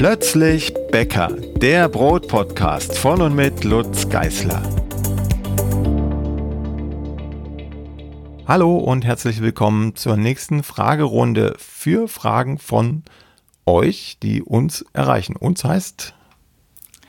Plötzlich Bäcker, der Brotpodcast von und mit Lutz Geißler. Hallo und herzlich willkommen zur nächsten Fragerunde für Fragen von euch, die uns erreichen. Uns heißt.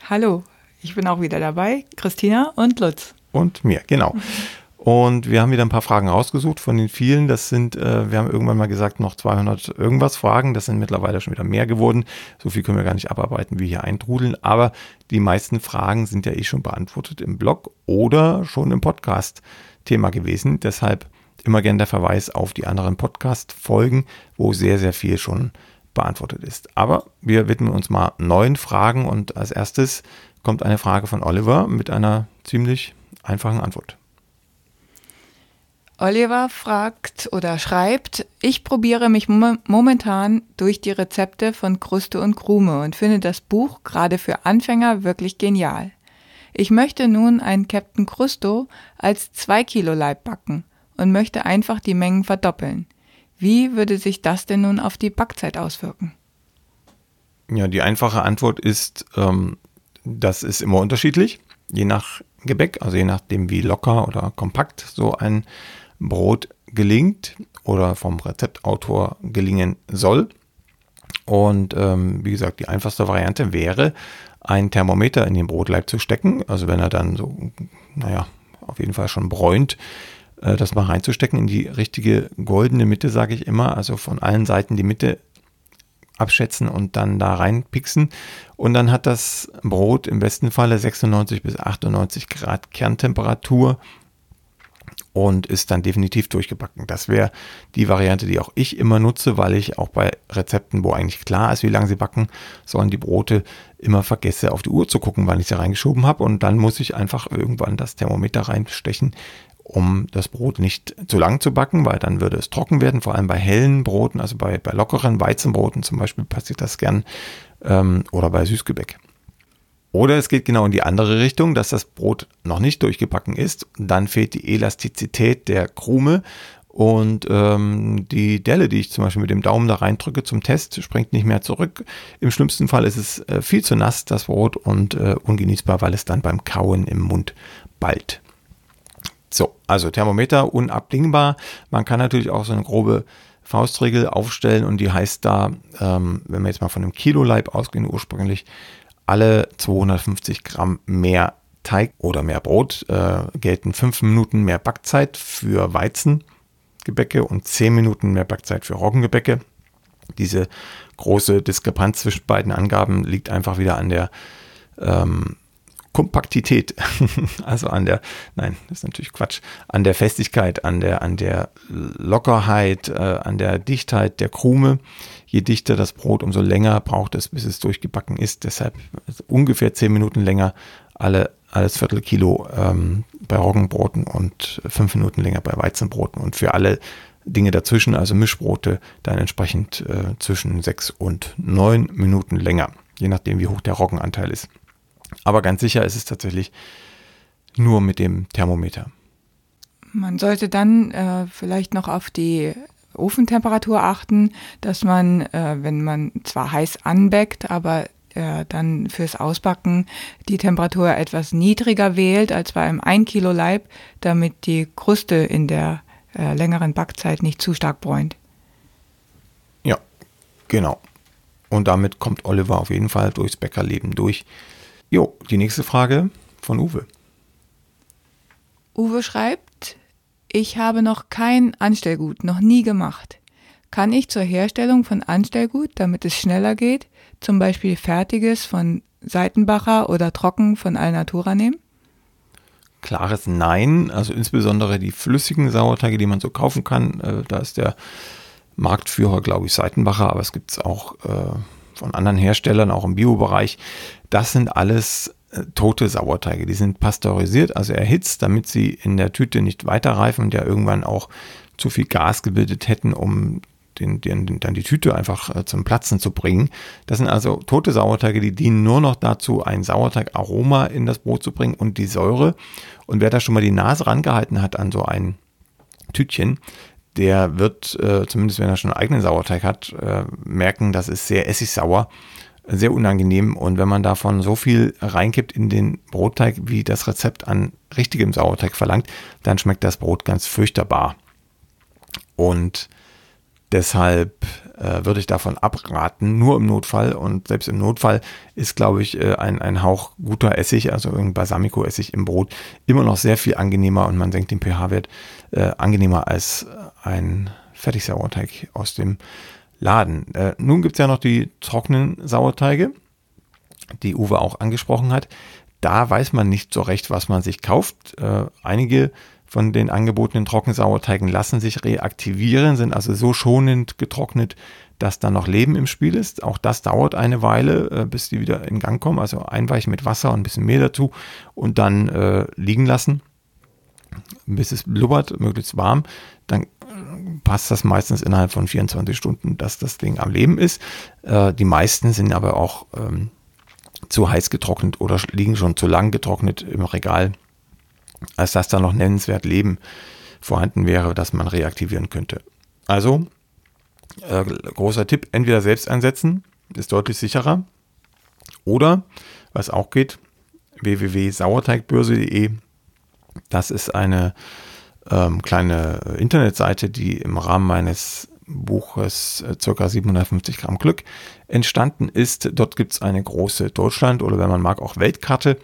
Hallo, ich bin auch wieder dabei, Christina und Lutz. Und mir, genau. Und wir haben wieder ein paar Fragen rausgesucht von den vielen. Das sind, äh, wir haben irgendwann mal gesagt, noch 200 irgendwas Fragen. Das sind mittlerweile schon wieder mehr geworden. So viel können wir gar nicht abarbeiten, wie hier eintrudeln. Aber die meisten Fragen sind ja eh schon beantwortet im Blog oder schon im Podcast Thema gewesen. Deshalb immer gern der Verweis auf die anderen Podcast-Folgen, wo sehr, sehr viel schon beantwortet ist. Aber wir widmen uns mal neuen Fragen und als erstes kommt eine Frage von Oliver mit einer ziemlich einfachen Antwort. Oliver fragt oder schreibt, ich probiere mich momentan durch die Rezepte von Kruste und Krume und finde das Buch gerade für Anfänger wirklich genial. Ich möchte nun ein Captain Crusto als 2 Kilo Leib backen und möchte einfach die Mengen verdoppeln. Wie würde sich das denn nun auf die Backzeit auswirken? Ja, die einfache Antwort ist, ähm, das ist immer unterschiedlich, je nach Gebäck, also je nachdem, wie locker oder kompakt so ein Brot gelingt oder vom Rezeptautor gelingen soll. Und ähm, wie gesagt, die einfachste Variante wäre, ein Thermometer in den Brotleib zu stecken. Also wenn er dann so, naja, auf jeden Fall schon bräunt, äh, das mal reinzustecken in die richtige goldene Mitte, sage ich immer. Also von allen Seiten die Mitte abschätzen und dann da reinpixen. Und dann hat das Brot im besten Falle 96 bis 98 Grad Kerntemperatur und ist dann definitiv durchgebacken. Das wäre die Variante, die auch ich immer nutze, weil ich auch bei Rezepten, wo eigentlich klar ist, wie lange sie backen sollen, die Brote immer vergesse, auf die Uhr zu gucken, wann ich sie reingeschoben habe. Und dann muss ich einfach irgendwann das Thermometer reinstechen, um das Brot nicht zu lang zu backen, weil dann würde es trocken werden. Vor allem bei hellen Broten, also bei, bei lockeren Weizenbroten zum Beispiel passiert das gern ähm, oder bei Süßgebäck. Oder es geht genau in die andere Richtung, dass das Brot noch nicht durchgebacken ist. Dann fehlt die Elastizität der Krume und ähm, die Delle, die ich zum Beispiel mit dem Daumen da reindrücke zum Test, springt nicht mehr zurück. Im schlimmsten Fall ist es äh, viel zu nass, das Brot, und äh, ungenießbar, weil es dann beim Kauen im Mund ballt. So, also Thermometer unabdingbar. Man kann natürlich auch so eine grobe Faustregel aufstellen und die heißt da, ähm, wenn wir jetzt mal von einem Kilo-Leib ausgehen ursprünglich, alle 250 Gramm mehr Teig oder mehr Brot äh, gelten 5 Minuten mehr Backzeit für Weizengebäcke und 10 Minuten mehr Backzeit für Roggengebäcke. Diese große Diskrepanz zwischen beiden Angaben liegt einfach wieder an der ähm, Kompaktität, also an der, nein, das ist natürlich Quatsch, an der Festigkeit, an der, an der Lockerheit, äh, an der Dichtheit der Krume. Je dichter das Brot, umso länger braucht es, bis es durchgebacken ist. Deshalb ungefähr zehn Minuten länger alle, alles Viertelkilo ähm, bei Roggenbroten und fünf Minuten länger bei Weizenbroten. Und für alle Dinge dazwischen, also Mischbrote, dann entsprechend äh, zwischen sechs und neun Minuten länger, je nachdem, wie hoch der Roggenanteil ist. Aber ganz sicher ist es tatsächlich nur mit dem Thermometer. Man sollte dann äh, vielleicht noch auf die Ofentemperatur achten, dass man, äh, wenn man zwar heiß anbäckt, aber äh, dann fürs Ausbacken die Temperatur etwas niedriger wählt als bei einem 1 Kilo Leib, damit die Kruste in der äh, längeren Backzeit nicht zu stark bräunt. Ja, genau. Und damit kommt Oliver auf jeden Fall durchs Bäckerleben durch. Jo, die nächste Frage von Uwe. Uwe schreibt, ich habe noch kein Anstellgut, noch nie gemacht. Kann ich zur Herstellung von Anstellgut, damit es schneller geht, zum Beispiel fertiges von Seitenbacher oder trocken von Alnatura nehmen? Klares Nein. Also insbesondere die flüssigen Sauerteige, die man so kaufen kann. Äh, da ist der Marktführer, glaube ich, Seitenbacher, aber es gibt es auch äh, von anderen Herstellern, auch im Biobereich. Das sind alles äh, tote Sauerteige. Die sind pasteurisiert, also erhitzt, damit sie in der Tüte nicht weiterreifen und ja irgendwann auch zu viel Gas gebildet hätten, um den, den, dann die Tüte einfach äh, zum Platzen zu bringen. Das sind also tote Sauerteige, die dienen nur noch dazu, ein Sauerteigaroma in das Brot zu bringen und die Säure. Und wer da schon mal die Nase rangehalten hat an so ein Tütchen, der wird, äh, zumindest wenn er schon einen eigenen Sauerteig hat, äh, merken, das ist sehr essigsauer sehr unangenehm. Und wenn man davon so viel reinkippt in den Brotteig, wie das Rezept an richtigem Sauerteig verlangt, dann schmeckt das Brot ganz furchtbar. Und deshalb äh, würde ich davon abraten, nur im Notfall. Und selbst im Notfall ist, glaube ich, äh, ein, ein Hauch guter Essig, also irgendein Balsamico-Essig im Brot, immer noch sehr viel angenehmer und man senkt den pH-Wert äh, angenehmer als ein Fertigsauerteig aus dem Laden. Äh, nun gibt es ja noch die trockenen Sauerteige, die Uwe auch angesprochen hat. Da weiß man nicht so recht, was man sich kauft. Äh, einige von den angebotenen Trockensauerteigen lassen sich reaktivieren, sind also so schonend getrocknet, dass da noch Leben im Spiel ist. Auch das dauert eine Weile, äh, bis die wieder in Gang kommen. Also einweichen mit Wasser und ein bisschen Mehl dazu und dann äh, liegen lassen, bis es blubbert, möglichst warm. Dann passt das meistens innerhalb von 24 Stunden, dass das Ding am Leben ist. Äh, die meisten sind aber auch ähm, zu heiß getrocknet oder liegen schon zu lang getrocknet im Regal, als dass da noch nennenswert Leben vorhanden wäre, das man reaktivieren könnte. Also, äh, großer Tipp, entweder selbst einsetzen, ist deutlich sicherer. Oder, was auch geht, www.sauerteigbörse.de. Das ist eine ähm, kleine Internetseite, die im Rahmen meines Buches äh, ca. 750 Gramm Glück entstanden ist. Dort gibt es eine große Deutschland- oder wenn man mag auch Weltkarte,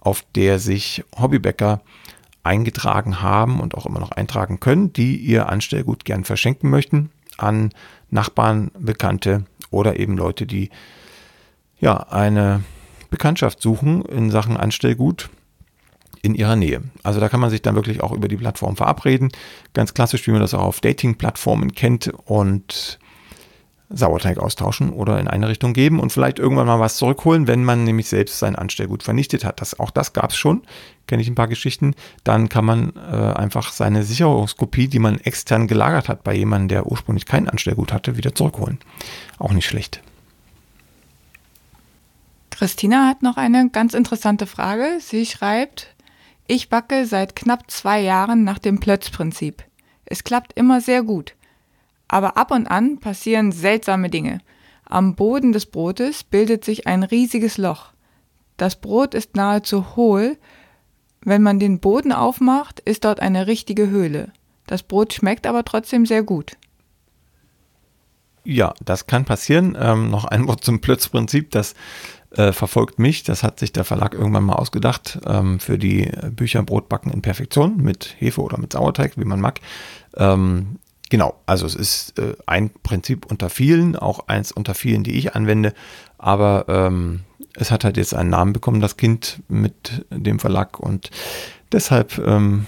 auf der sich Hobbybäcker eingetragen haben und auch immer noch eintragen können, die ihr Anstellgut gern verschenken möchten an Nachbarn, Bekannte oder eben Leute, die ja eine Bekanntschaft suchen in Sachen Anstellgut in ihrer Nähe. Also da kann man sich dann wirklich auch über die Plattform verabreden. Ganz klassisch, wie man das auch auf Dating-Plattformen kennt und Sauerteig austauschen oder in eine Richtung geben und vielleicht irgendwann mal was zurückholen, wenn man nämlich selbst sein Anstellgut vernichtet hat. Das, auch das gab es schon, kenne ich ein paar Geschichten. Dann kann man äh, einfach seine Sicherungskopie, die man extern gelagert hat bei jemandem, der ursprünglich kein Anstellgut hatte, wieder zurückholen. Auch nicht schlecht. Christina hat noch eine ganz interessante Frage. Sie schreibt, ich backe seit knapp zwei Jahren nach dem Plötzprinzip. Es klappt immer sehr gut. Aber ab und an passieren seltsame Dinge. Am Boden des Brotes bildet sich ein riesiges Loch. Das Brot ist nahezu hohl. Wenn man den Boden aufmacht, ist dort eine richtige Höhle. Das Brot schmeckt aber trotzdem sehr gut. Ja, das kann passieren. Ähm, noch ein Wort zum Plötzprinzip. Das äh, verfolgt mich. Das hat sich der Verlag irgendwann mal ausgedacht ähm, für die Bücher Brotbacken in Perfektion mit Hefe oder mit Sauerteig, wie man mag. Ähm, genau, also es ist äh, ein Prinzip unter vielen, auch eins unter vielen, die ich anwende. Aber ähm, es hat halt jetzt einen Namen bekommen, das Kind mit dem Verlag. Und deshalb ähm,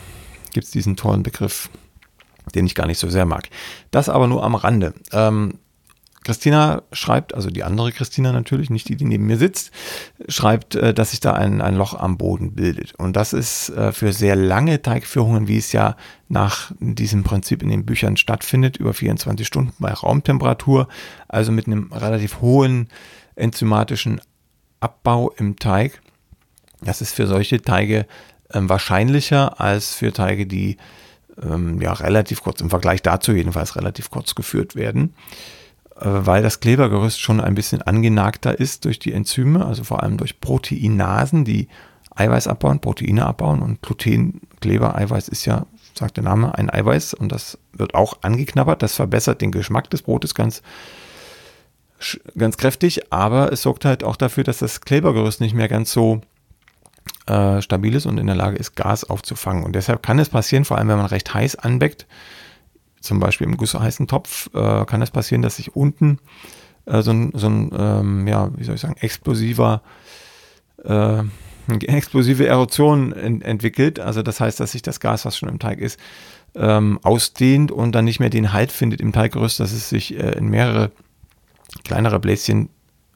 gibt es diesen tollen Begriff den ich gar nicht so sehr mag. Das aber nur am Rande. Ähm, Christina schreibt, also die andere Christina natürlich, nicht die, die neben mir sitzt, schreibt, äh, dass sich da ein, ein Loch am Boden bildet. Und das ist äh, für sehr lange Teigführungen, wie es ja nach diesem Prinzip in den Büchern stattfindet, über 24 Stunden bei Raumtemperatur, also mit einem relativ hohen enzymatischen Abbau im Teig. Das ist für solche Teige ähm, wahrscheinlicher als für Teige, die ähm, ja relativ kurz, im Vergleich dazu jedenfalls relativ kurz geführt werden. Weil das Klebergerüst schon ein bisschen angenagter ist durch die Enzyme, also vor allem durch Proteinasen, die Eiweiß abbauen, Proteine abbauen und Gluten, Kleber, Eiweiß ist ja, sagt der Name, ein Eiweiß und das wird auch angeknabbert. Das verbessert den Geschmack des Brotes ganz, ganz kräftig, aber es sorgt halt auch dafür, dass das Klebergerüst nicht mehr ganz so äh, stabil ist und in der Lage ist, Gas aufzufangen. Und deshalb kann es passieren, vor allem wenn man recht heiß anbeckt, zum Beispiel im gussheißen Topf, äh, kann es passieren, dass sich unten äh, so ein, so ein ähm, ja, wie soll ich sagen, explosiver, äh, explosive Erosion ent entwickelt. Also das heißt, dass sich das Gas, was schon im Teig ist, ähm, ausdehnt und dann nicht mehr den Halt findet im Teiggerüst, dass es sich äh, in mehrere kleinere Bläschen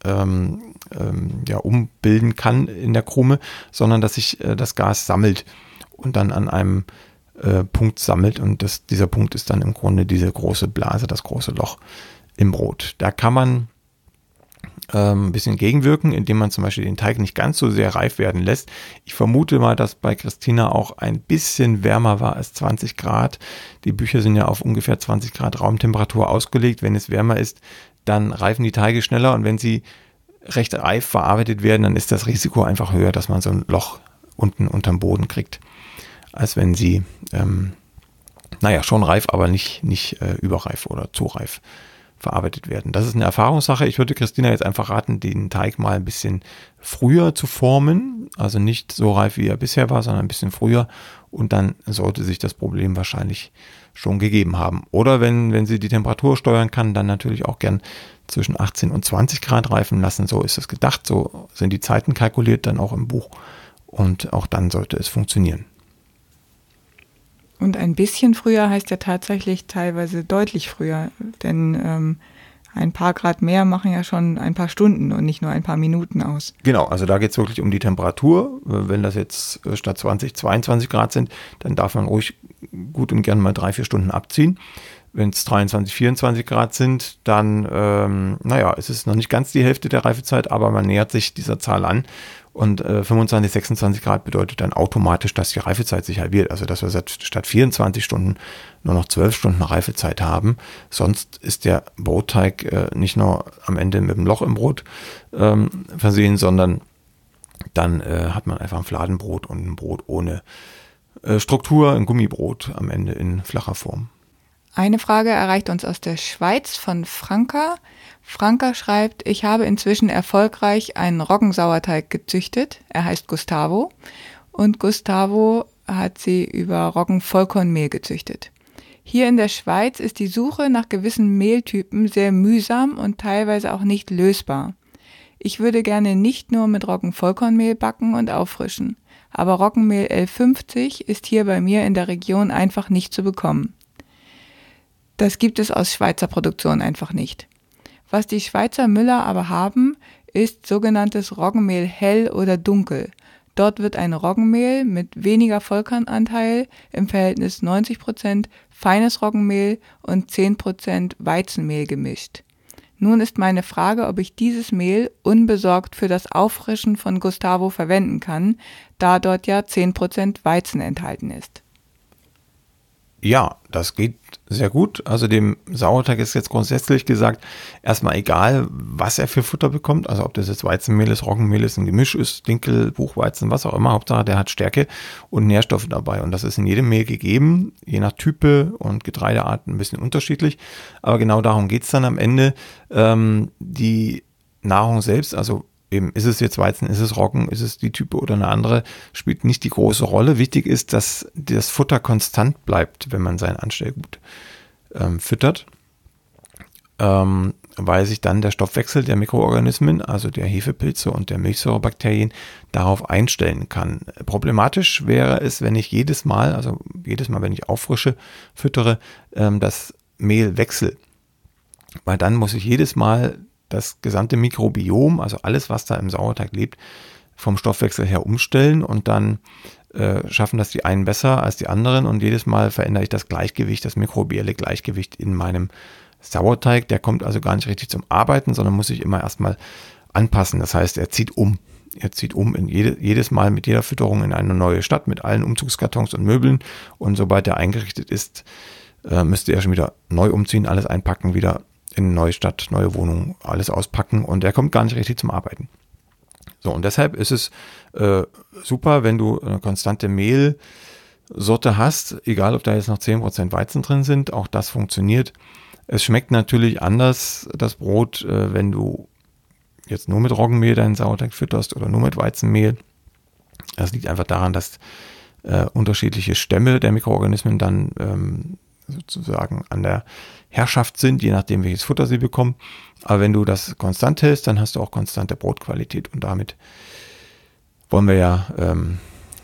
ähm, ähm, ja, umbilden kann in der Krume, sondern dass sich äh, das Gas sammelt und dann an einem äh, Punkt sammelt und das, dieser Punkt ist dann im Grunde diese große Blase, das große Loch im Brot. Da kann man ähm, ein bisschen gegenwirken, indem man zum Beispiel den Teig nicht ganz so sehr reif werden lässt. Ich vermute mal, dass bei Christina auch ein bisschen wärmer war als 20 Grad. Die Bücher sind ja auf ungefähr 20 Grad Raumtemperatur ausgelegt. Wenn es wärmer ist, dann reifen die Teige schneller und wenn sie recht reif verarbeitet werden, dann ist das Risiko einfach höher, dass man so ein Loch unten unterm Boden kriegt, als wenn sie, ähm, naja, schon reif, aber nicht, nicht äh, überreif oder zu reif verarbeitet werden. Das ist eine Erfahrungssache. Ich würde Christina jetzt einfach raten, den Teig mal ein bisschen früher zu formen. Also nicht so reif, wie er bisher war, sondern ein bisschen früher. Und dann sollte sich das Problem wahrscheinlich schon gegeben haben. Oder wenn, wenn sie die Temperatur steuern kann, dann natürlich auch gern zwischen 18 und 20 Grad reifen lassen. So ist es gedacht. So sind die Zeiten kalkuliert dann auch im Buch. Und auch dann sollte es funktionieren. Und ein bisschen früher heißt ja tatsächlich teilweise deutlich früher, denn ähm, ein paar Grad mehr machen ja schon ein paar Stunden und nicht nur ein paar Minuten aus. Genau, also da geht es wirklich um die Temperatur. Wenn das jetzt äh, statt 20, 22 Grad sind, dann darf man ruhig gut und gern mal drei, vier Stunden abziehen. Wenn es 23, 24 Grad sind, dann, ähm, naja, es ist noch nicht ganz die Hälfte der Reifezeit, aber man nähert sich dieser Zahl an. Und äh, 25, 26 Grad bedeutet dann automatisch, dass die Reifezeit sich halbiert. Also dass wir statt 24 Stunden nur noch 12 Stunden Reifezeit haben. Sonst ist der Brotteig äh, nicht nur am Ende mit einem Loch im Brot ähm, versehen, sondern dann äh, hat man einfach ein Fladenbrot und ein Brot ohne äh, Struktur, ein Gummibrot am Ende in flacher Form. Eine Frage erreicht uns aus der Schweiz von Franka. Franka schreibt, ich habe inzwischen erfolgreich einen Roggensauerteig gezüchtet. Er heißt Gustavo. Und Gustavo hat sie über Roggenvollkornmehl gezüchtet. Hier in der Schweiz ist die Suche nach gewissen Mehltypen sehr mühsam und teilweise auch nicht lösbar. Ich würde gerne nicht nur mit Roggenvollkornmehl backen und auffrischen, aber Roggenmehl L50 ist hier bei mir in der Region einfach nicht zu bekommen. Das gibt es aus Schweizer Produktion einfach nicht. Was die Schweizer Müller aber haben, ist sogenanntes Roggenmehl hell oder dunkel. Dort wird ein Roggenmehl mit weniger Vollkornanteil im Verhältnis 90% feines Roggenmehl und 10% Weizenmehl gemischt. Nun ist meine Frage, ob ich dieses Mehl unbesorgt für das Auffrischen von Gustavo verwenden kann, da dort ja 10% Weizen enthalten ist. Ja, das geht sehr gut. Also dem Sauerteig ist jetzt grundsätzlich gesagt, erstmal egal, was er für Futter bekommt. Also ob das jetzt Weizenmehl ist, Roggenmehl ist, ein Gemisch ist, Dinkel, Buchweizen, was auch immer. Hauptsache, der hat Stärke und Nährstoffe dabei. Und das ist in jedem Mehl gegeben, je nach Type und Getreidearten ein bisschen unterschiedlich. Aber genau darum geht's dann am Ende. Ähm, die Nahrung selbst, also eben, ist es jetzt Weizen, ist es Roggen, ist es die Type oder eine andere, spielt nicht die große Rolle. Wichtig ist, dass das Futter konstant bleibt, wenn man sein Anstellgut ähm, füttert, ähm, weil sich dann der Stoffwechsel der Mikroorganismen, also der Hefepilze und der Milchsäurebakterien, darauf einstellen kann. Problematisch wäre es, wenn ich jedes Mal, also jedes Mal, wenn ich auffrische, füttere, ähm, das Mehl wechsle. Weil dann muss ich jedes Mal das gesamte Mikrobiom, also alles, was da im Sauerteig lebt, vom Stoffwechsel her umstellen und dann äh, schaffen das die einen besser als die anderen und jedes Mal verändere ich das Gleichgewicht, das mikrobielle Gleichgewicht in meinem Sauerteig. Der kommt also gar nicht richtig zum Arbeiten, sondern muss sich immer erstmal anpassen. Das heißt, er zieht um. Er zieht um in jede, jedes Mal mit jeder Fütterung in eine neue Stadt mit allen Umzugskartons und Möbeln. Und sobald er eingerichtet ist, äh, müsste er schon wieder neu umziehen, alles einpacken, wieder in neue Stadt, neue Wohnung, alles auspacken und er kommt gar nicht richtig zum Arbeiten. So, und deshalb ist es äh, super, wenn du eine konstante Mehlsorte hast, egal ob da jetzt noch 10% Weizen drin sind, auch das funktioniert. Es schmeckt natürlich anders, das Brot, äh, wenn du jetzt nur mit Roggenmehl deinen Sauerteig fütterst oder nur mit Weizenmehl. Das liegt einfach daran, dass äh, unterschiedliche Stämme der Mikroorganismen dann ähm, sozusagen an der Herrschaft sind, je nachdem, welches Futter sie bekommen. Aber wenn du das konstant hältst, dann hast du auch konstante Brotqualität und damit wollen wir ja, ähm,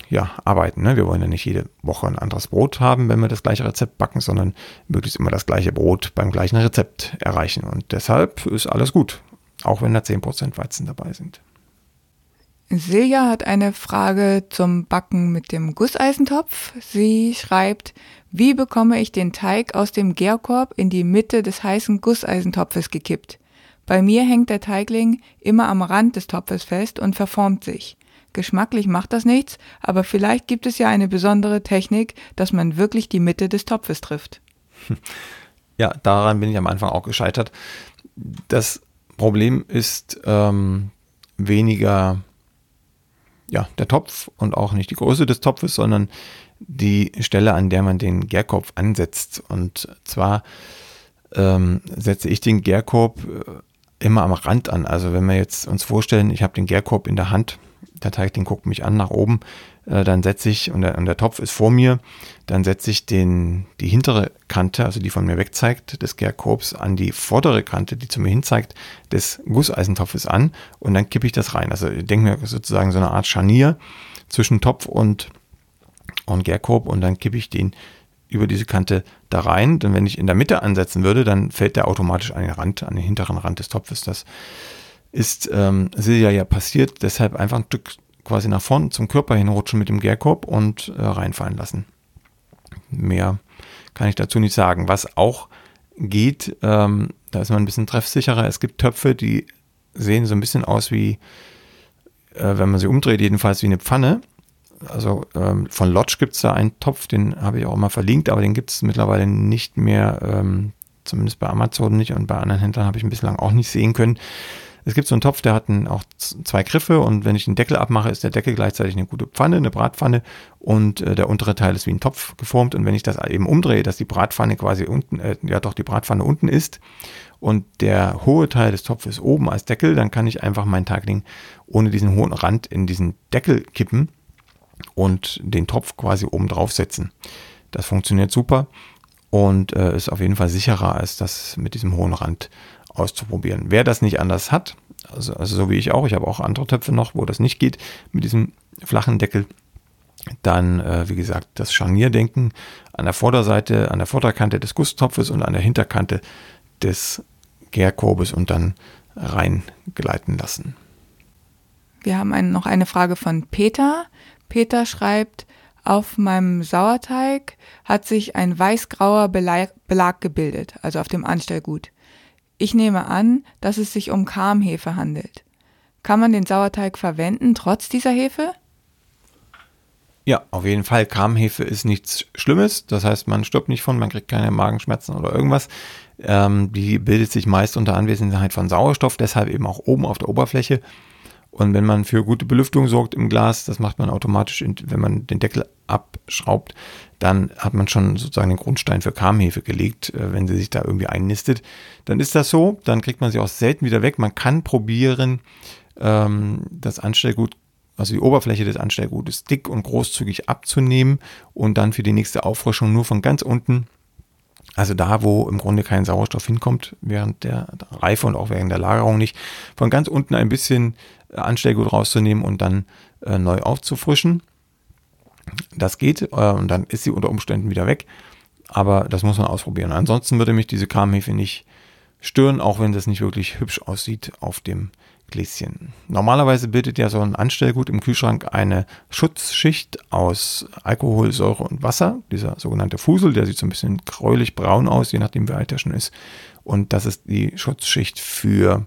ja arbeiten. Ne? Wir wollen ja nicht jede Woche ein anderes Brot haben, wenn wir das gleiche Rezept backen, sondern möglichst immer das gleiche Brot beim gleichen Rezept erreichen. Und deshalb ist alles gut, auch wenn da 10% Weizen dabei sind. Silja hat eine Frage zum Backen mit dem Gusseisentopf. Sie schreibt, wie bekomme ich den Teig aus dem Gärkorb in die Mitte des heißen Gusseisentopfes gekippt? Bei mir hängt der Teigling immer am Rand des Topfes fest und verformt sich. Geschmacklich macht das nichts, aber vielleicht gibt es ja eine besondere Technik, dass man wirklich die Mitte des Topfes trifft. Ja, daran bin ich am Anfang auch gescheitert. Das Problem ist ähm, weniger ja, der Topf und auch nicht die Größe des Topfes, sondern die Stelle, an der man den Gärkorb ansetzt. Und zwar ähm, setze ich den Gärkorb äh, immer am Rand an. Also wenn wir jetzt uns vorstellen, ich habe den Gärkorb in der Hand, der Teig, den guckt mich an nach oben, äh, dann setze ich, und der, und der, Topf ist vor mir, dann setze ich den, die hintere Kante, also die von mir weg zeigt, des Gärkorbs an die vordere Kante, die zu mir hin zeigt, des Gusseisentopfes an und dann kippe ich das rein. Also ich denke mir sozusagen so eine Art Scharnier zwischen Topf und, und Gärkorb und dann kippe ich den über diese Kante da rein. Denn wenn ich in der Mitte ansetzen würde, dann fällt der automatisch an den Rand, an den hinteren Rand des Topfes. Das ist ähm, Silja ja passiert, deshalb einfach ein Stück quasi nach vorn zum Körper hinrutschen mit dem Gärkorb und äh, reinfallen lassen. Mehr kann ich dazu nicht sagen. Was auch geht, ähm, da ist man ein bisschen treffsicherer. Es gibt Töpfe, die sehen so ein bisschen aus wie, äh, wenn man sie umdreht, jedenfalls wie eine Pfanne. Also ähm, von Lodge gibt es da einen Topf, den habe ich auch immer verlinkt, aber den gibt es mittlerweile nicht mehr, ähm, zumindest bei Amazon nicht und bei anderen Händlern habe ich ein bisschen lang auch nicht sehen können. Es gibt so einen Topf, der hat einen, auch zwei Griffe und wenn ich den Deckel abmache, ist der Deckel gleichzeitig eine gute Pfanne, eine Bratpfanne und äh, der untere Teil ist wie ein Topf geformt und wenn ich das eben umdrehe, dass die Bratpfanne quasi unten, äh, ja doch die Bratpfanne unten ist und der hohe Teil des Topfes oben als Deckel, dann kann ich einfach mein Teigling ohne diesen hohen Rand in diesen Deckel kippen und den Topf quasi oben drauf setzen. Das funktioniert super und äh, ist auf jeden Fall sicherer als das mit diesem hohen Rand auszuprobieren. Wer das nicht anders hat, also, also so wie ich auch, ich habe auch andere Töpfe noch, wo das nicht geht mit diesem flachen Deckel, dann, äh, wie gesagt, das Scharnierdenken an der Vorderseite, an der Vorderkante des Gusstopfes und an der Hinterkante des Gärkorbes und dann reingleiten lassen. Wir haben ein, noch eine Frage von Peter. Peter schreibt, auf meinem Sauerteig hat sich ein weißgrauer Belag, Belag gebildet, also auf dem Anstellgut. Ich nehme an, dass es sich um Karmhefe handelt. Kann man den Sauerteig verwenden, trotz dieser Hefe? Ja, auf jeden Fall. Karmhefe ist nichts Schlimmes. Das heißt, man stirbt nicht von, man kriegt keine Magenschmerzen oder irgendwas. Ähm, die bildet sich meist unter Anwesenheit von Sauerstoff, deshalb eben auch oben auf der Oberfläche. Und wenn man für gute Belüftung sorgt im Glas, das macht man automatisch, wenn man den Deckel abschraubt, dann hat man schon sozusagen den Grundstein für Karmhefe gelegt, äh, wenn sie sich da irgendwie einnistet. Dann ist das so, dann kriegt man sie auch selten wieder weg. Man kann probieren, ähm, das Anstellgut, also die Oberfläche des Anstellgutes dick und großzügig abzunehmen und dann für die nächste Auffrischung nur von ganz unten also da, wo im Grunde kein Sauerstoff hinkommt, während der Reife und auch während der Lagerung nicht, von ganz unten ein bisschen Anstellgut rauszunehmen und dann äh, neu aufzufrischen. Das geht äh, und dann ist sie unter Umständen wieder weg. Aber das muss man ausprobieren. Ansonsten würde mich diese Karmhefe nicht stören, auch wenn das nicht wirklich hübsch aussieht auf dem Gläschen. Normalerweise bildet ja so ein Anstellgut im Kühlschrank eine Schutzschicht aus Alkohol, Säure und Wasser, dieser sogenannte Fusel, der sieht so ein bisschen gräulich-braun aus, je nachdem wie alt er schon ist. Und das ist die Schutzschicht für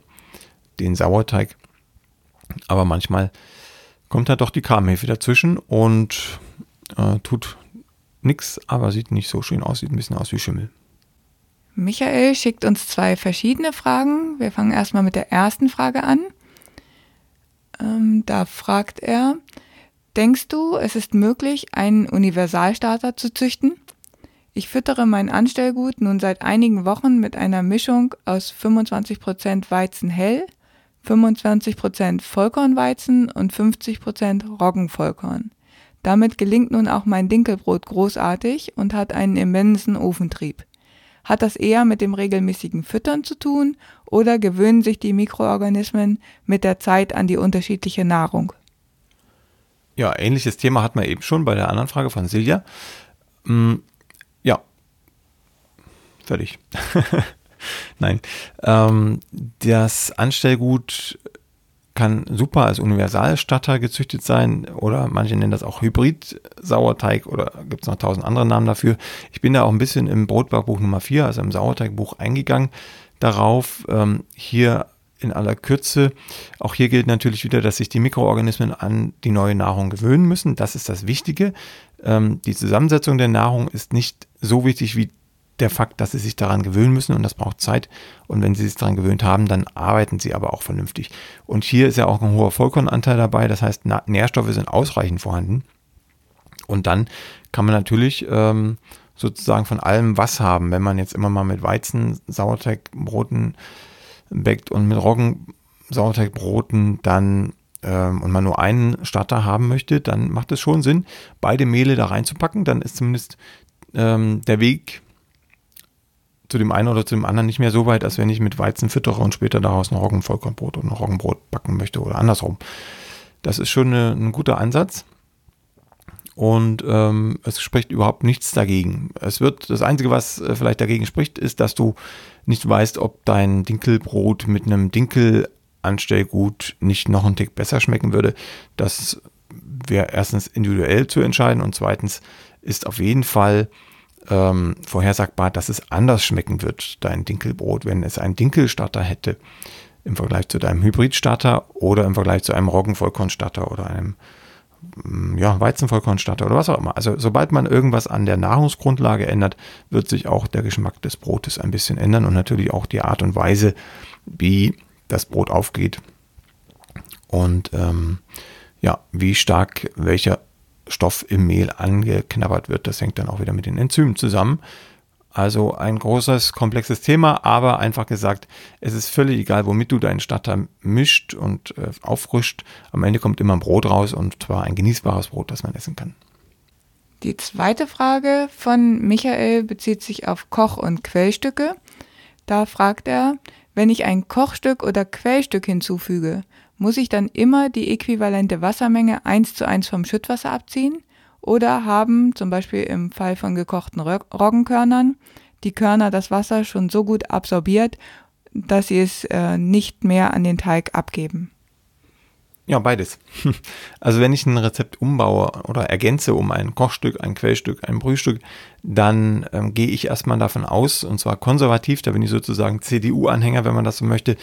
den Sauerteig. Aber manchmal kommt halt doch die Karmhefe dazwischen und äh, tut nichts, aber sieht nicht so schön aus, sieht ein bisschen aus wie Schimmel. Michael schickt uns zwei verschiedene Fragen. Wir fangen erstmal mit der ersten Frage an. Ähm, da fragt er, denkst du, es ist möglich, einen Universalstarter zu züchten? Ich füttere mein Anstellgut nun seit einigen Wochen mit einer Mischung aus 25% Weizen hell, 25% Vollkornweizen und 50% Roggenvollkorn. Damit gelingt nun auch mein Dinkelbrot großartig und hat einen immensen Ofentrieb. Hat das eher mit dem regelmäßigen Füttern zu tun oder gewöhnen sich die Mikroorganismen mit der Zeit an die unterschiedliche Nahrung? Ja, ähnliches Thema hat man eben schon bei der anderen Frage von Silja. Mm, ja, fertig. Nein, ähm, das Anstellgut kann super als Universalstatter gezüchtet sein oder manche nennen das auch Hybrid-Sauerteig oder gibt es noch tausend andere Namen dafür. Ich bin da auch ein bisschen im Brotbackbuch Nummer 4, also im Sauerteigbuch eingegangen darauf. Ähm, hier in aller Kürze. Auch hier gilt natürlich wieder, dass sich die Mikroorganismen an die neue Nahrung gewöhnen müssen. Das ist das Wichtige. Ähm, die Zusammensetzung der Nahrung ist nicht so wichtig wie der Fakt, dass sie sich daran gewöhnen müssen und das braucht Zeit. Und wenn sie sich daran gewöhnt haben, dann arbeiten sie aber auch vernünftig. Und hier ist ja auch ein hoher Vollkornanteil dabei, das heißt, Nährstoffe sind ausreichend vorhanden. Und dann kann man natürlich ähm, sozusagen von allem was haben. Wenn man jetzt immer mal mit Weizen, Sauerteigbroten backt und mit Roggen, Sauerteigbroten, dann ähm, und man nur einen Starter haben möchte, dann macht es schon Sinn, beide Mehle da reinzupacken. Dann ist zumindest ähm, der Weg zu dem einen oder zu dem anderen nicht mehr so weit, als wenn ich mit Weizen füttere und später daraus ein Roggenvollkornbrot oder ein Roggenbrot backen möchte oder andersrum. Das ist schon eine, ein guter Ansatz und ähm, es spricht überhaupt nichts dagegen. Es wird das Einzige, was äh, vielleicht dagegen spricht, ist, dass du nicht weißt, ob dein Dinkelbrot mit einem Dinkelanstellgut nicht noch einen Tick besser schmecken würde. Das wäre erstens individuell zu entscheiden und zweitens ist auf jeden Fall ähm, vorhersagbar, dass es anders schmecken wird, dein Dinkelbrot, wenn es einen Dinkelstarter hätte im Vergleich zu deinem Hybridstarter oder im Vergleich zu einem Roggenvollkornstarter oder einem Mm, ja, Weizenvollkornstatter oder was auch immer. Also sobald man irgendwas an der Nahrungsgrundlage ändert, wird sich auch der Geschmack des Brotes ein bisschen ändern und natürlich auch die Art und Weise, wie das Brot aufgeht und ähm, ja, wie stark welcher Stoff im Mehl angeknabbert wird. Das hängt dann auch wieder mit den Enzymen zusammen. Also ein großes, komplexes Thema, aber einfach gesagt, es ist völlig egal, womit du deinen Starter mischt und äh, auffrischt. Am Ende kommt immer ein Brot raus und zwar ein genießbares Brot, das man essen kann. Die zweite Frage von Michael bezieht sich auf Koch- und Quellstücke. Da fragt er, wenn ich ein Kochstück oder Quellstück hinzufüge, muss ich dann immer die äquivalente Wassermenge eins zu eins vom Schüttwasser abziehen? oder haben zum Beispiel im Fall von gekochten Roggenkörnern die Körner das Wasser schon so gut absorbiert, dass sie es äh, nicht mehr an den Teig abgeben. Ja, beides. Also wenn ich ein Rezept umbaue oder ergänze um ein Kochstück, ein Quellstück, ein Brühstück, dann ähm, gehe ich erstmal davon aus, und zwar konservativ, da bin ich sozusagen CDU-Anhänger, wenn man das so möchte,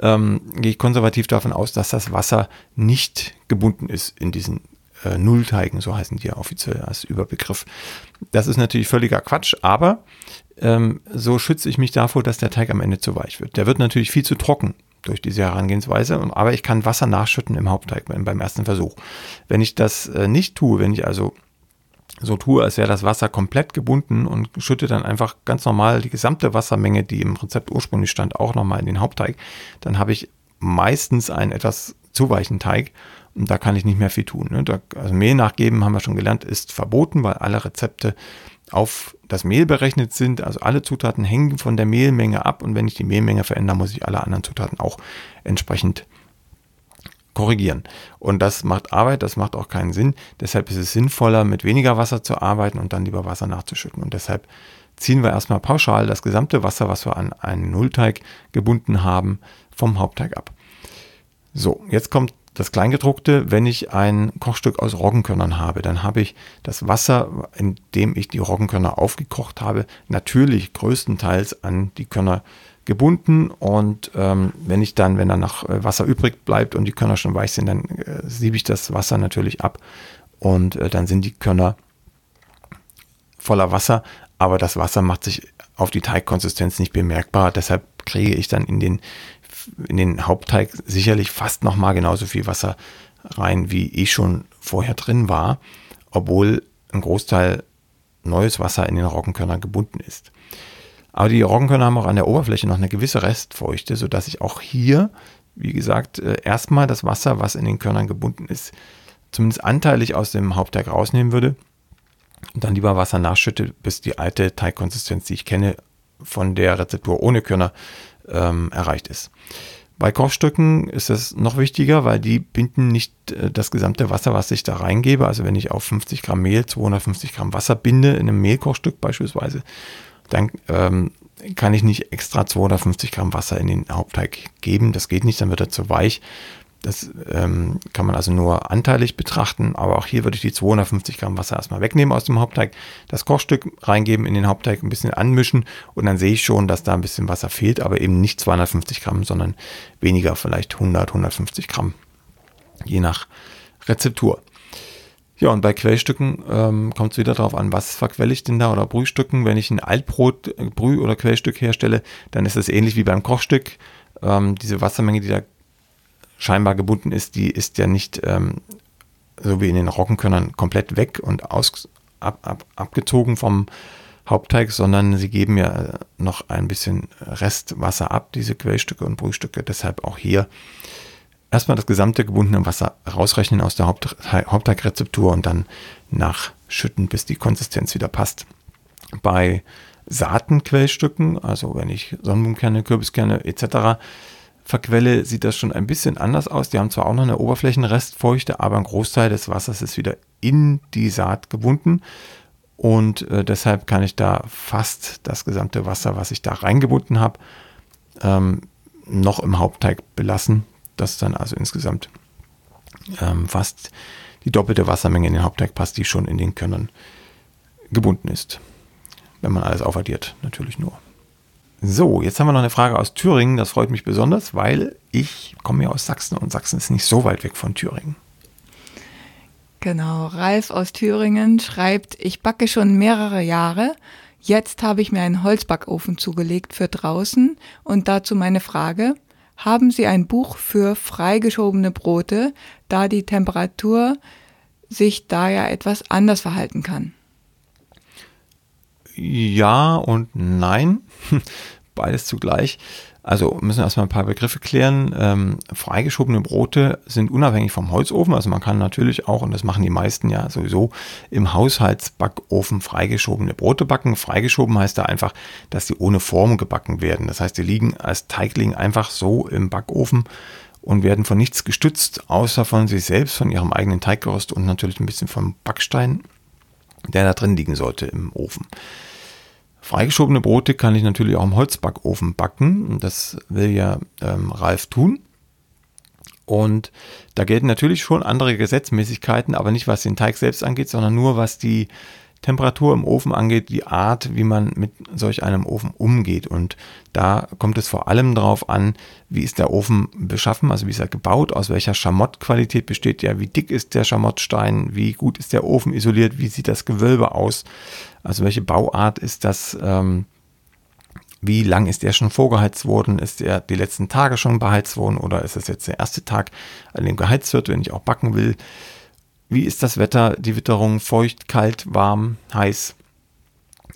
ähm, gehe ich konservativ davon aus, dass das Wasser nicht gebunden ist in diesen äh, Nullteigen, so heißen die ja offiziell als Überbegriff. Das ist natürlich völliger Quatsch, aber ähm, so schütze ich mich davor, dass der Teig am Ende zu weich wird. Der wird natürlich viel zu trocken durch diese Herangehensweise, aber ich kann Wasser nachschütten im Hauptteig beim ersten Versuch. Wenn ich das äh, nicht tue, wenn ich also so tue, als wäre das Wasser komplett gebunden und schütte dann einfach ganz normal die gesamte Wassermenge, die im Rezept ursprünglich stand, auch nochmal in den Hauptteig, dann habe ich meistens einen etwas zu weichen Teig und da kann ich nicht mehr viel tun. Ne? Da, also Mehl nachgeben, haben wir schon gelernt, ist verboten, weil alle Rezepte auf das Mehl berechnet sind. Also alle Zutaten hängen von der Mehlmenge ab und wenn ich die Mehlmenge verändere, muss ich alle anderen Zutaten auch entsprechend korrigieren. Und das macht Arbeit, das macht auch keinen Sinn. Deshalb ist es sinnvoller, mit weniger Wasser zu arbeiten und dann lieber Wasser nachzuschütten. Und deshalb ziehen wir erstmal pauschal das gesamte Wasser, was wir an einen Nullteig gebunden haben, vom Hauptteig ab. So, jetzt kommt das Kleingedruckte, wenn ich ein Kochstück aus Roggenkörnern habe, dann habe ich das Wasser, in dem ich die Roggenkörner aufgekocht habe, natürlich größtenteils an die Körner gebunden. Und ähm, wenn ich dann, wenn dann noch äh, Wasser übrig bleibt und die Körner schon weich sind, dann äh, siebe ich das Wasser natürlich ab. Und äh, dann sind die Körner voller Wasser, aber das Wasser macht sich auf die Teigkonsistenz nicht bemerkbar, deshalb kriege ich dann in den in den Hauptteig sicherlich fast nochmal genauso viel Wasser rein, wie eh schon vorher drin war, obwohl ein Großteil neues Wasser in den Roggenkörnern gebunden ist. Aber die Roggenkörner haben auch an der Oberfläche noch eine gewisse Restfeuchte, sodass ich auch hier, wie gesagt, äh, erstmal das Wasser, was in den Körnern gebunden ist, zumindest anteilig aus dem Hauptteig rausnehmen würde und dann lieber Wasser nachschütte, bis die alte Teigkonsistenz, die ich kenne, von der Rezeptur ohne Körner ähm, erreicht ist. Bei Kochstücken ist es noch wichtiger, weil die binden nicht äh, das gesamte Wasser, was ich da reingebe. Also wenn ich auf 50 Gramm Mehl 250 Gramm Wasser binde, in einem Mehlkochstück beispielsweise, dann ähm, kann ich nicht extra 250 Gramm Wasser in den Hauptteig geben. Das geht nicht, dann wird er zu weich. Das ähm, kann man also nur anteilig betrachten, aber auch hier würde ich die 250 Gramm Wasser erstmal wegnehmen aus dem Hauptteig, das Kochstück reingeben in den Hauptteig, ein bisschen anmischen und dann sehe ich schon, dass da ein bisschen Wasser fehlt, aber eben nicht 250 Gramm, sondern weniger, vielleicht 100, 150 Gramm, je nach Rezeptur. Ja, und bei Quellstücken ähm, kommt es wieder darauf an, was verquelle ich denn da oder Brühstücken. Wenn ich ein Altbrot, äh, Brüh- oder Quellstück herstelle, dann ist es ähnlich wie beim Kochstück. Ähm, diese Wassermenge, die da scheinbar gebunden ist, die ist ja nicht ähm, so wie in den Roggenkörnern komplett weg und aus, ab, ab, abgezogen vom Hauptteig, sondern sie geben ja noch ein bisschen Restwasser ab, diese Quellstücke und Brühstücke. Deshalb auch hier erstmal das gesamte gebundene Wasser rausrechnen aus der Haupt Hauptteigrezeptur und dann nachschütten, bis die Konsistenz wieder passt. Bei Saatenquellstücken, also wenn ich Sonnenblumenkerne, Kürbiskerne etc. verquelle, sieht das schon ein bisschen anders aus. Die haben zwar auch noch eine Oberflächenrestfeuchte, aber ein Großteil des Wassers ist wieder in die Saat gebunden. Und äh, deshalb kann ich da fast das gesamte Wasser, was ich da reingebunden habe, ähm, noch im Hauptteig belassen. Das ist dann also insgesamt ähm, fast die doppelte Wassermenge in den Hauptteig passt, die schon in den Körnern gebunden ist. Wenn man alles aufaddiert, natürlich nur. So, jetzt haben wir noch eine Frage aus Thüringen. Das freut mich besonders, weil ich komme ja aus Sachsen und Sachsen ist nicht so weit weg von Thüringen. Genau, Ralf aus Thüringen schreibt, ich backe schon mehrere Jahre. Jetzt habe ich mir einen Holzbackofen zugelegt für draußen und dazu meine Frage, haben Sie ein Buch für freigeschobene Brote, da die Temperatur sich da ja etwas anders verhalten kann? Ja und nein, beides zugleich. Also müssen wir erstmal ein paar Begriffe klären. Ähm, freigeschobene Brote sind unabhängig vom Holzofen. Also man kann natürlich auch, und das machen die meisten ja sowieso, im Haushaltsbackofen freigeschobene Brote backen. Freigeschoben heißt da einfach, dass sie ohne Form gebacken werden. Das heißt, die liegen als Teigling einfach so im Backofen und werden von nichts gestützt, außer von sich selbst, von ihrem eigenen Teiggerüst und natürlich ein bisschen vom Backstein, der da drin liegen sollte im Ofen. Freigeschobene Brote kann ich natürlich auch im Holzbackofen backen. Das will ja ähm, Ralf tun. Und da gelten natürlich schon andere Gesetzmäßigkeiten, aber nicht was den Teig selbst angeht, sondern nur was die Temperatur im Ofen angeht, die Art, wie man mit solch einem Ofen umgeht. Und da kommt es vor allem darauf an, wie ist der Ofen beschaffen, also wie ist er gebaut, aus welcher Schamottqualität besteht er, wie dick ist der Schamottstein, wie gut ist der Ofen isoliert, wie sieht das Gewölbe aus, also welche Bauart ist das, ähm, wie lang ist der schon vorgeheizt worden, ist er die letzten Tage schon beheizt worden? Oder ist es jetzt der erste Tag, an dem geheizt wird, wenn ich auch backen will. Wie ist das Wetter, die Witterung, feucht, kalt, warm, heiß?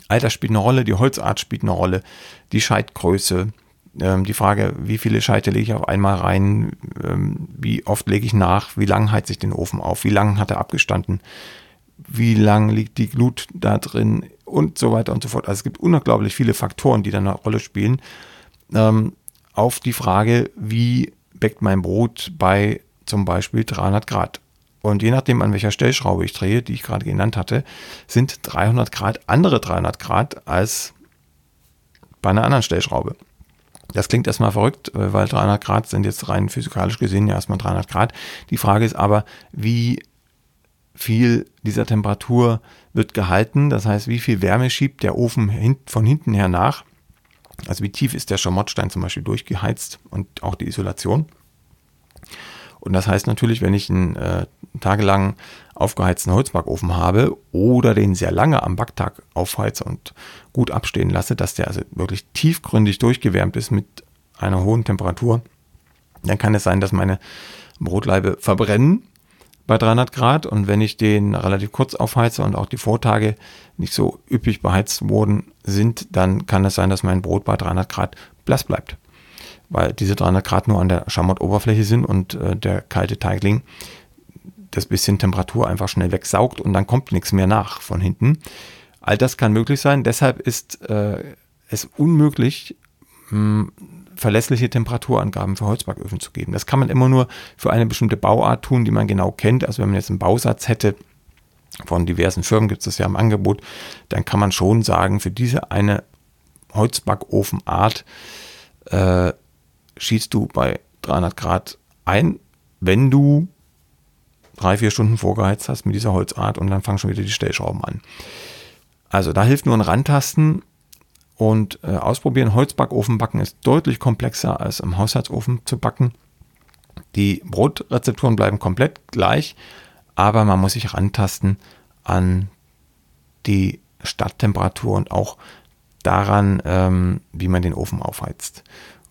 Alter spielt eine Rolle, die Holzart spielt eine Rolle, die Scheitgröße, ähm, die Frage, wie viele Scheite lege ich auf einmal rein, ähm, wie oft lege ich nach, wie lang heizt ich den Ofen auf, wie lang hat er abgestanden, wie lang liegt die Glut da drin und so weiter und so fort. Also es gibt unglaublich viele Faktoren, die da eine Rolle spielen. Ähm, auf die Frage, wie bäckt mein Brot bei zum Beispiel 300 Grad. Und je nachdem, an welcher Stellschraube ich drehe, die ich gerade genannt hatte, sind 300 Grad andere 300 Grad als bei einer anderen Stellschraube. Das klingt erstmal verrückt, äh, weil 300 Grad sind jetzt rein physikalisch gesehen ja erstmal 300 Grad. Die Frage ist aber, wie viel dieser Temperatur wird gehalten. Das heißt, wie viel Wärme schiebt der Ofen von hinten her nach. Also wie tief ist der Schamottstein zum Beispiel durchgeheizt und auch die Isolation. Und das heißt natürlich, wenn ich einen äh, tagelang aufgeheizten Holzbackofen habe oder den sehr lange am Backtag aufheize und gut abstehen lasse, dass der also wirklich tiefgründig durchgewärmt ist mit einer hohen Temperatur, dann kann es sein, dass meine Brotleibe verbrennen bei 300 Grad. Und wenn ich den relativ kurz aufheize und auch die Vortage nicht so üppig beheizt worden sind, dann kann es sein, dass mein Brot bei 300 Grad blass bleibt weil diese 300 Grad nur an der Schamottoberfläche sind und äh, der kalte Teigling das bisschen Temperatur einfach schnell wegsaugt und dann kommt nichts mehr nach von hinten. All das kann möglich sein. Deshalb ist äh, es unmöglich, mh, hm, verlässliche Temperaturangaben für Holzbacköfen zu geben. Das kann man immer nur für eine bestimmte Bauart tun, die man genau kennt. Also wenn man jetzt einen Bausatz hätte, von diversen Firmen gibt es das ja im Angebot, dann kann man schon sagen, für diese eine Holzbackofenart äh, schießt du bei 300 Grad ein, wenn du drei, vier Stunden vorgeheizt hast mit dieser Holzart und dann fangen schon wieder die Stellschrauben an. Also da hilft nur ein Rantasten und äh, ausprobieren. Holzbackofen backen ist deutlich komplexer als im Haushaltsofen zu backen. Die Brotrezepturen bleiben komplett gleich, aber man muss sich rantasten an die Stadttemperatur und auch daran, ähm, wie man den Ofen aufheizt.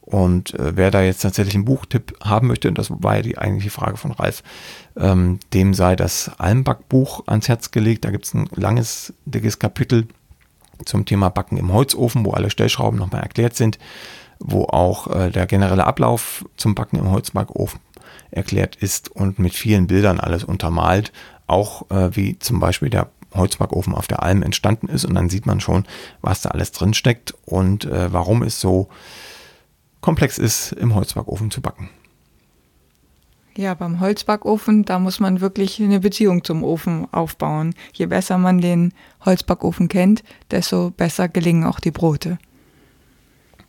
Und äh, wer da jetzt tatsächlich einen Buchtipp haben möchte, und das war ja die eigentliche Frage von Ralf, ähm, dem sei das Almbackbuch ans Herz gelegt. Da gibt es ein langes, dickes Kapitel zum Thema Backen im Holzofen, wo alle Stellschrauben nochmal erklärt sind, wo auch äh, der generelle Ablauf zum Backen im Holzbackofen erklärt ist und mit vielen Bildern alles untermalt, auch äh, wie zum Beispiel der Holzbackofen auf der Alm entstanden ist und dann sieht man schon, was da alles drin steckt und äh, warum es so komplex ist, im Holzbackofen zu backen. Ja, beim Holzbackofen, da muss man wirklich eine Beziehung zum Ofen aufbauen. Je besser man den Holzbackofen kennt, desto besser gelingen auch die Brote.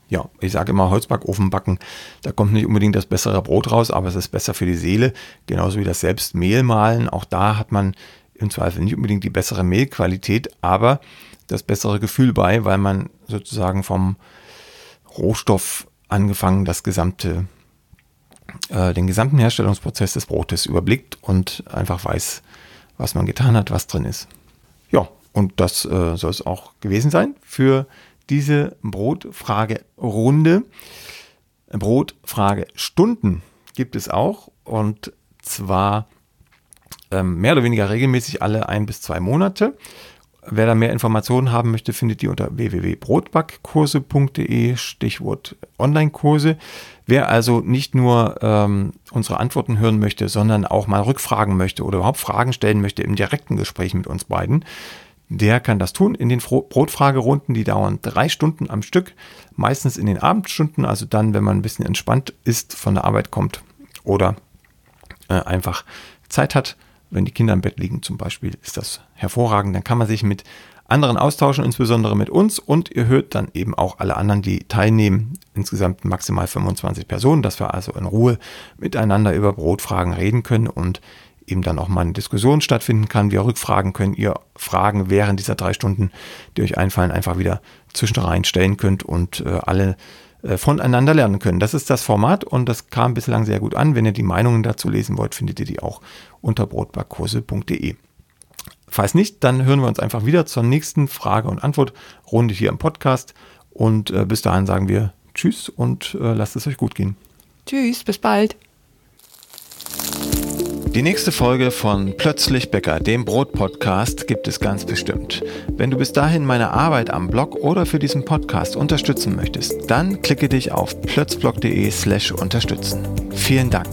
Ja, ich sage immer Holzbackofen backen, da kommt nicht unbedingt das bessere Brot raus, aber es ist besser für die Seele, genauso wie das selbst Mehl mahlen. Auch da hat man im Zweifel nicht unbedingt die bessere Mehlqualität, aber das bessere Gefühl bei, weil man sozusagen vom Rohstoff angefangen das gesamte, äh, den gesamten Herstellungsprozess des Brotes überblickt und einfach weiß, was man getan hat, was drin ist. Ja, und das äh, soll es auch gewesen sein für diese Brotfrage-Runde. Brotfrage-Stunden gibt es auch und zwar ähm, mehr oder weniger regelmäßig alle ein bis zwei Monate. Wer da mehr Informationen haben möchte, findet die unter www.brotbackkurse.de, Stichwort Online-Kurse. Wer also nicht nur ähm, unsere Antworten hören möchte, sondern auch mal rückfragen möchte oder überhaupt Fragen stellen möchte im direkten Gespräch mit uns beiden, der kann das tun in den Brotfragerunden. Die dauern drei Stunden am Stück, meistens in den Abendstunden, also dann, wenn man ein bisschen entspannt ist, von der Arbeit kommt oder äh, einfach Zeit hat wenn die Kinder im Bett liegen zum Beispiel, ist das hervorragend. Dann kann man sich mit anderen austauschen, insbesondere mit uns. Und ihr hört dann eben auch alle anderen, die teilnehmen. Insgesamt maximal 25 Personen, dass wir also in Ruhe miteinander über Brotfragen reden können und eben dann auch mal eine Diskussion stattfinden kann. Wir rückfragen können, ihr Fragen während dieser drei Stunden, die euch einfallen, einfach wieder zwischendrin stellen könnt und äh, alle äh, voneinander lernen können. Das ist das Format und das kam bislang sehr gut an. Wenn ihr die Meinungen dazu lesen wollt, findet ihr die auch unter brotbackkurse.de. Falls nicht, dann hören wir uns einfach wieder zur nächsten Frage- und Antwortrunde hier im Podcast. Und äh, bis dahin sagen wir Tschüss und äh, lasst es euch gut gehen. Tschüss, bis bald. Die nächste Folge von Plötzlich Bäcker, dem Brot-Podcast, gibt es ganz bestimmt. Wenn du bis dahin meine Arbeit am Blog oder für diesen Podcast unterstützen möchtest, dann klicke dich auf plötzblog.de slash unterstützen. Vielen Dank.